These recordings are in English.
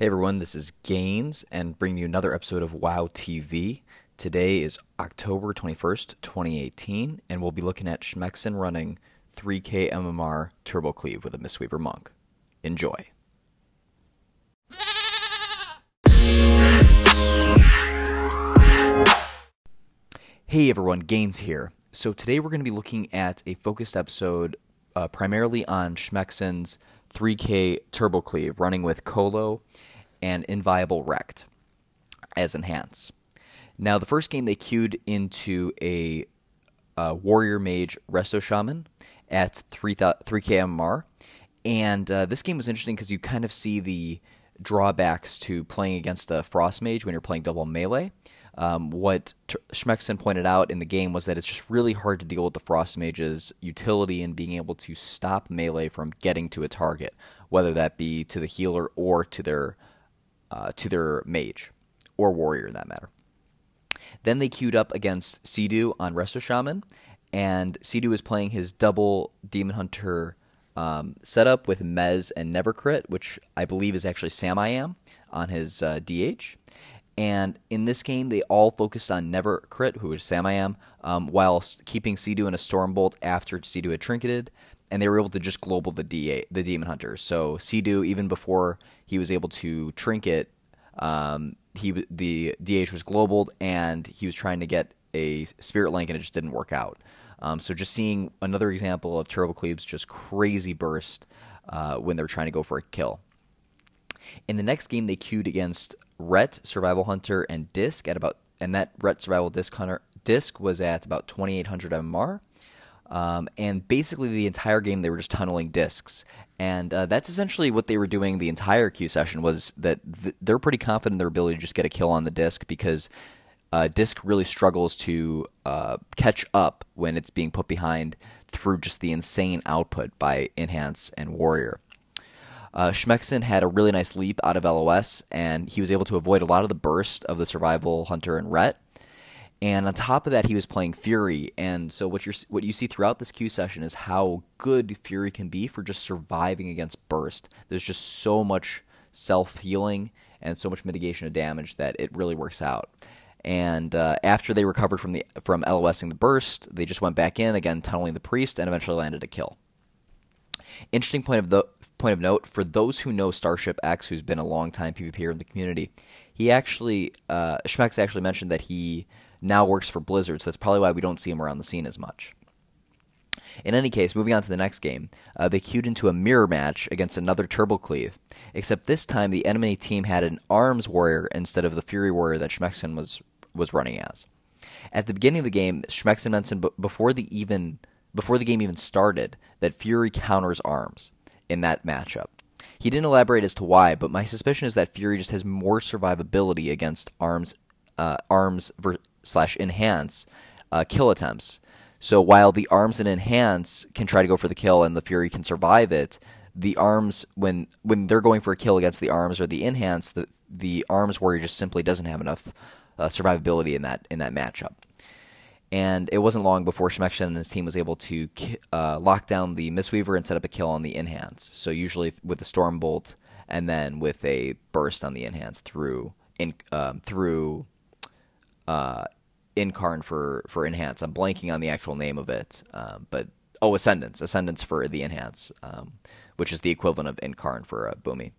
Hey everyone, this is Gaines and bringing you another episode of WoW TV. Today is October 21st, 2018, and we'll be looking at Schmexen running 3k MMR Turbo Cleave with a Mistweaver Monk. Enjoy. Hey everyone, Gaines here. So today we're going to be looking at a focused episode uh, primarily on Schmexen's 3k Turbo Cleave running with Colo and Inviable Rekt as enhance. Now, the first game they queued into a uh, Warrior Mage Resto Shaman at 3, 3k MMR. And uh, this game was interesting because you kind of see the drawbacks to playing against a Frost Mage when you're playing double melee. Um, what T- Schmexen pointed out in the game was that it's just really hard to deal with the Frost Mage's utility in being able to stop melee from getting to a target, whether that be to the healer or to their uh, to their mage or warrior in that matter. Then they queued up against Cdew on Resto Shaman, and Cdew is playing his double Demon Hunter um, setup with Mez and Never Crit, which I believe is actually Samiam on his uh, DH. And in this game, they all focused on Never Crit, who is Samiam, um, while keeping Cdew in a Stormbolt after Cdew had trinketed and they were able to just global the DA, the Demon Hunter. So Cdew, even before he was able to trinket, um, he the DH was globaled, and he was trying to get a Spirit Link, and it just didn't work out. Um, so just seeing another example of Turbo Cleave's just crazy burst uh, when they're trying to go for a kill. In the next game, they queued against Ret, Survival Hunter, and Disc at about, and that Ret Survival Disc Hunter Disc was at about 2,800 MR. Um, and basically, the entire game they were just tunneling discs, and uh, that's essentially what they were doing the entire queue session. Was that th- they're pretty confident in their ability to just get a kill on the disc because uh, disc really struggles to uh, catch up when it's being put behind through just the insane output by Enhance and Warrior. Uh, Schmexen had a really nice leap out of LOS, and he was able to avoid a lot of the burst of the Survival Hunter and Ret. And on top of that, he was playing Fury. And so what you what you see throughout this queue session is how good Fury can be for just surviving against burst. There's just so much self healing and so much mitigation of damage that it really works out. And uh, after they recovered from the from LOSing the burst, they just went back in again, tunneling the priest, and eventually landed a kill. Interesting point of the point of note for those who know Starship X, who's been a long time PvPer in the community. He actually, uh, actually mentioned that he now works for Blizzard, so that's probably why we don't see him around the scene as much. In any case, moving on to the next game, uh, they queued into a mirror match against another Turbo Cleave, except this time the enemy team had an Arms Warrior instead of the Fury Warrior that Schmexen was was running as. At the beginning of the game, Schmexen mentioned before the even before the game even started that Fury counters Arms in that matchup. He didn't elaborate as to why, but my suspicion is that Fury just has more survivability against Arms uh, Arms ver- slash enhance uh, kill attempts. So while the arms and enhance can try to go for the kill and the fury can survive it, the arms when when they're going for a kill against the arms or the enhance, the the arms warrior just simply doesn't have enough uh, survivability in that in that matchup. And it wasn't long before Schmexen and his team was able to uh, lock down the Mistweaver and set up a kill on the enhance. So usually with a storm bolt and then with a burst on the enhance through in, um, through uh, Incarn for for Enhance. I'm blanking on the actual name of it, um, but oh, Ascendance, Ascendance for the Enhance, um, which is the equivalent of Incarn for uh, Boomy.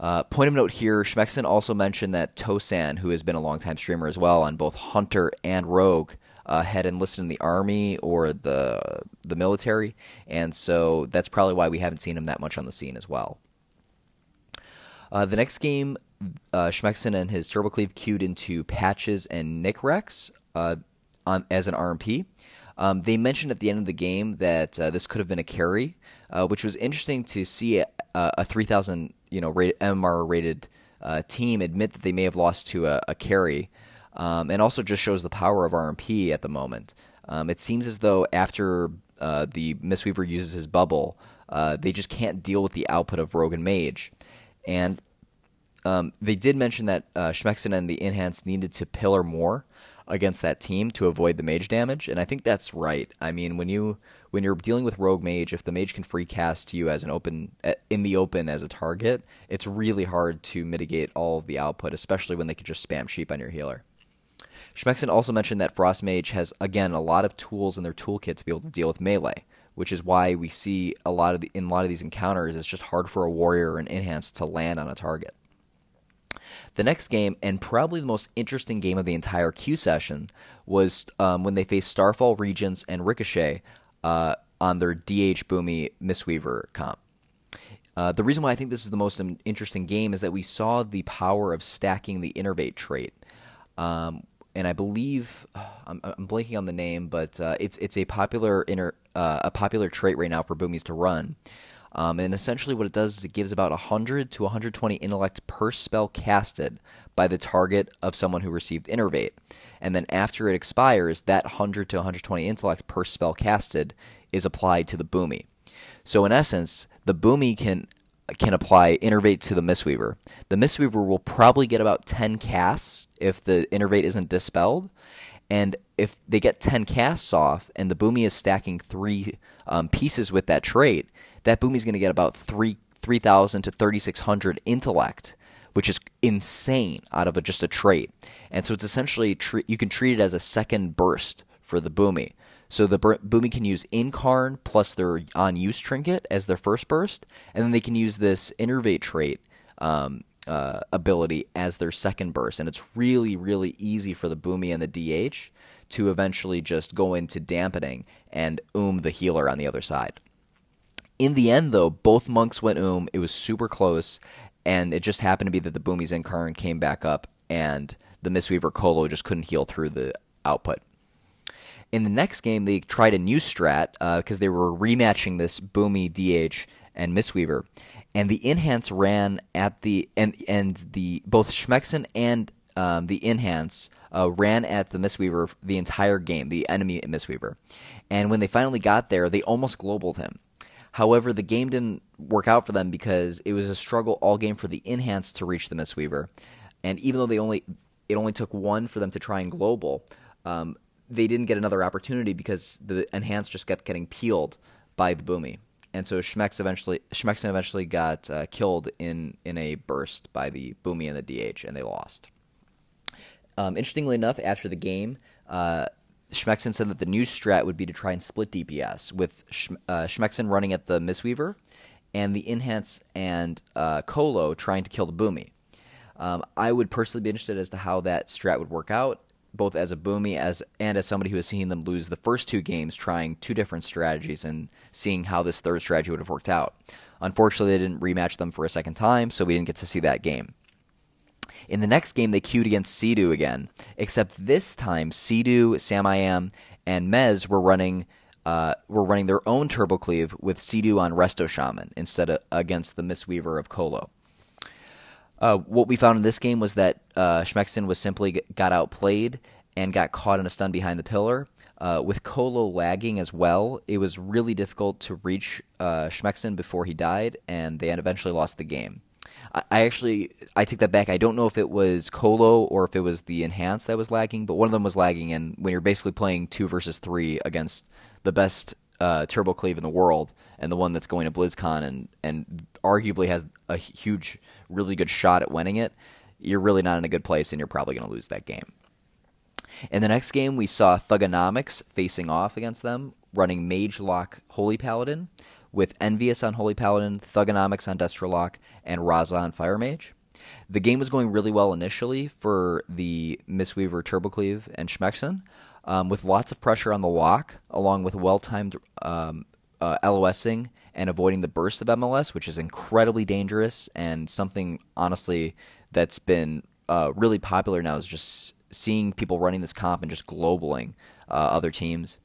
Uh, point of note here, Schmexen also mentioned that Tosan, who has been a longtime streamer as well on both Hunter and Rogue, uh, had enlisted in the army or the the military, and so that's probably why we haven't seen him that much on the scene as well. Uh, the next game uh, Schmexen and his Turbo Cleave queued into Patches and Nick Rex uh, on, as an RMP. Um, they mentioned at the end of the game that uh, this could have been a carry, uh, which was interesting to see a, a 3,000 you know rated, rated uh, team admit that they may have lost to a, a carry, um, and also just shows the power of RMP at the moment. Um, it seems as though after uh, the Mistweaver uses his bubble, they just can't deal with the output of Rogue and Mage, and um, they did mention that uh, Schmexen and the Enhance needed to pillar more against that team to avoid the mage damage, and I think that's right. I mean, when you when you're dealing with rogue mage, if the mage can free cast you as an open in the open as a target, it's really hard to mitigate all of the output, especially when they can just spam sheep on your healer. Schmexen also mentioned that Frost Mage has again a lot of tools in their toolkit to be able to deal with melee, which is why we see a lot of the, in a lot of these encounters it's just hard for a warrior or an enhance to land on a target. The next game, and probably the most interesting game of the entire queue session, was um, when they faced Starfall, Regents, and Ricochet uh, on their DH Boomy Mistweaver comp. Uh, the reason why I think this is the most interesting game is that we saw the power of stacking the Innervate trait. Um, and I believe I'm, I'm, blanking on the name, but uh, it's it's a popular inner uh, a popular trait right now for boomies to run. Um, and essentially, what it does is it gives about 100 to 120 intellect per spell casted by the target of someone who received Innervate. And then after it expires, that 100 to 120 intellect per spell casted is applied to the Boomy. So in essence, the Boomy can can apply Innervate to the Mistweaver. The Mistweaver will probably get about 10 casts if the Innervate isn't dispelled. And if they get 10 casts off and the Boomy is stacking three um, pieces with that trait, that Boomy's going to get about three 3,000 to 3,600 intellect, which is insane out of a, just a trait. And so it's essentially, you can treat it as a second burst for the Boomy. So the Boomy can use Incarn plus their on use trinket as their first burst, and then they can use this Innervate trait um, uh, ability as their second burst. And it's really, really easy for the Boomy and the DH to eventually just go into dampening and oom the healer on the other side. In the end, though, both monks went oom. It was super close, and it just happened to be that the Boomies Boomy's Incarn came back up, and the Mistweaver Colo just couldn't heal through the output. In the next game, they tried a new strat because uh, they were rematching this Boomy DH and Mistweaver, and the Enhance ran at the and and the both Schmexen and um, the Enhance uh, ran at the Mistweaver the entire game, the enemy Mistweaver, and when they finally got there, they almost globaled him. However, the game didn't work out for them because it was a struggle all game for the Enhance to reach the Mistweaver, and even though they only it only took one for them to try and global, um, they didn't get another opportunity because the Enhance just kept getting peeled by the Boomy. And so Schmex eventually Schmexen eventually got uh, killed in in a burst by the Boomy and the DH, and they lost. Um, interestingly enough, after the game, uh, Schmexen said that the new strat would be to try and split DPS with Sch- uh, running at the Mistweaver and the Enhance and uh, Colo trying to kill the Boomy. Um, I would personally be interested as to how that strat would work out, both as a Boomy as and as somebody who has seen them lose the first two games trying two different strategies and seeing how this third strategy would have worked out. Unfortunately, they didn't rematch them for a second time, so we didn't get to see that game. In the next game, they queued against Cdew again, except this time, Cdew, Samiam, and Mez were running uh, were running their own Turbo Cleave with Cdew on Resto Shaman instead of against the Mistweaver of Colo. Uh, what we found in this game was that uh, Schmexen was simply got outplayed and got caught in a stun behind the pillar. Uh, with Colo lagging as well, it was really difficult to reach uh, Schmexen before he died, and they eventually lost the game. I actually I take that back. I don't know if it was Colo or if it was the enhanced that was lagging, but one of them was lagging. And when you're basically playing two versus three against the best uh, Turbo Cleave in the world and the one that's going to BlizzCon and and arguably has a huge, really good shot at winning it, you're really not in a good place, and you're probably going to lose that game. In the next game, we saw Thugonomics facing off against them, running Mage Lock Holy Paladin with Envious on Holy Paladin, Thugonomics on Destrolock, and Raza on Fire Mage. The game was going really well initially for the Mistweaver Turbocleave and Schmexen, um, with lots of pressure on the lock, along with well timed um, uh, LOSing and avoiding the burst of MLS, which is incredibly dangerous and something, honestly, that's been uh, really popular now is just seeing people running this comp and just globaling uh, other teams.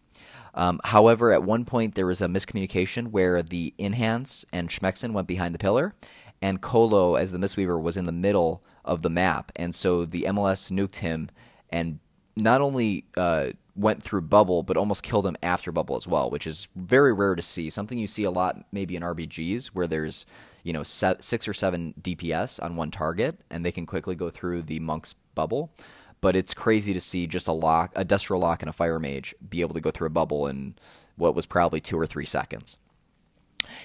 Um, however, at one point there was a miscommunication where the Enhance and Schmexen went behind the pillar, and Colo, as the Mistweaver, was in the middle of the map, and so the MLS nuked him and not only uh, went through bubble, but almost killed him after bubble as well, which is very rare to see. Something you see a lot maybe in RBGs where there's you know six or seven DPS on one target, and they can quickly go through the monk's bubble but it's crazy to see just a lock, a Destro lock, and a Fire Mage be able to go through a bubble in what was probably two or three seconds.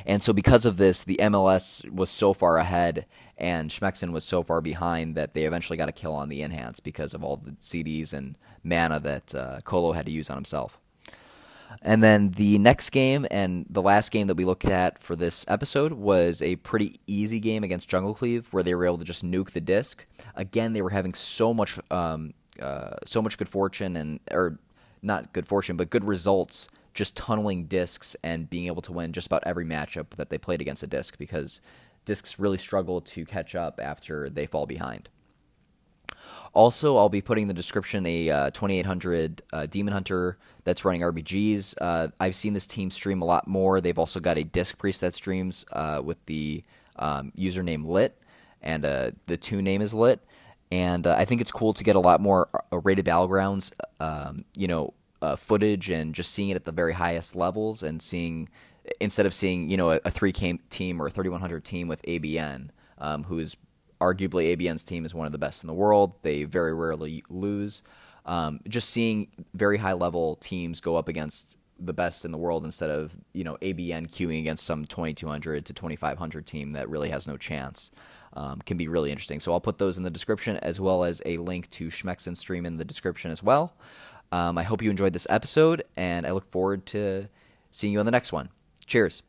And so, because of this, the MLS was so far ahead and Schmexen was so far behind that they eventually got a kill on the enhance because of all the CDs and mana that uh, Kolo had to use on himself. And then the next game and the last game that we looked at for this episode was a pretty easy game against Jungle Cleave, where they were able to just nuke the disc. Again, they were having so much, um, uh, so much good fortune and or not good fortune, but good results, just tunneling discs and being able to win just about every matchup that they played against a disc because discs really struggle to catch up after they fall behind. Also, I'll be putting in the description a uh, 2800 uh, Demon Hunter that's running RBGs. Uh, I've seen this team stream a lot more. They've also got a disc priest that streams uh, with the um, username Lit, and uh, the tune name is Lit. And uh, I think it's cool to get a lot more rated battlegrounds, um, you know, footage and just seeing it at the very highest levels and seeing instead of seeing you know a, a three team or a 3100 team with ABN, um, who is arguably ABN's team is one of the best in the world. They very rarely lose. Um, just seeing very high level teams go up against the best in the world instead of you know ABN queuing against some 2200 to 2500 team that really has no chance um, can be really interesting. So I'll put those in the description as well as a link to Schmexen stream in the description as well. Um, I hope you enjoyed this episode and I look forward to seeing you on the next one. Cheers.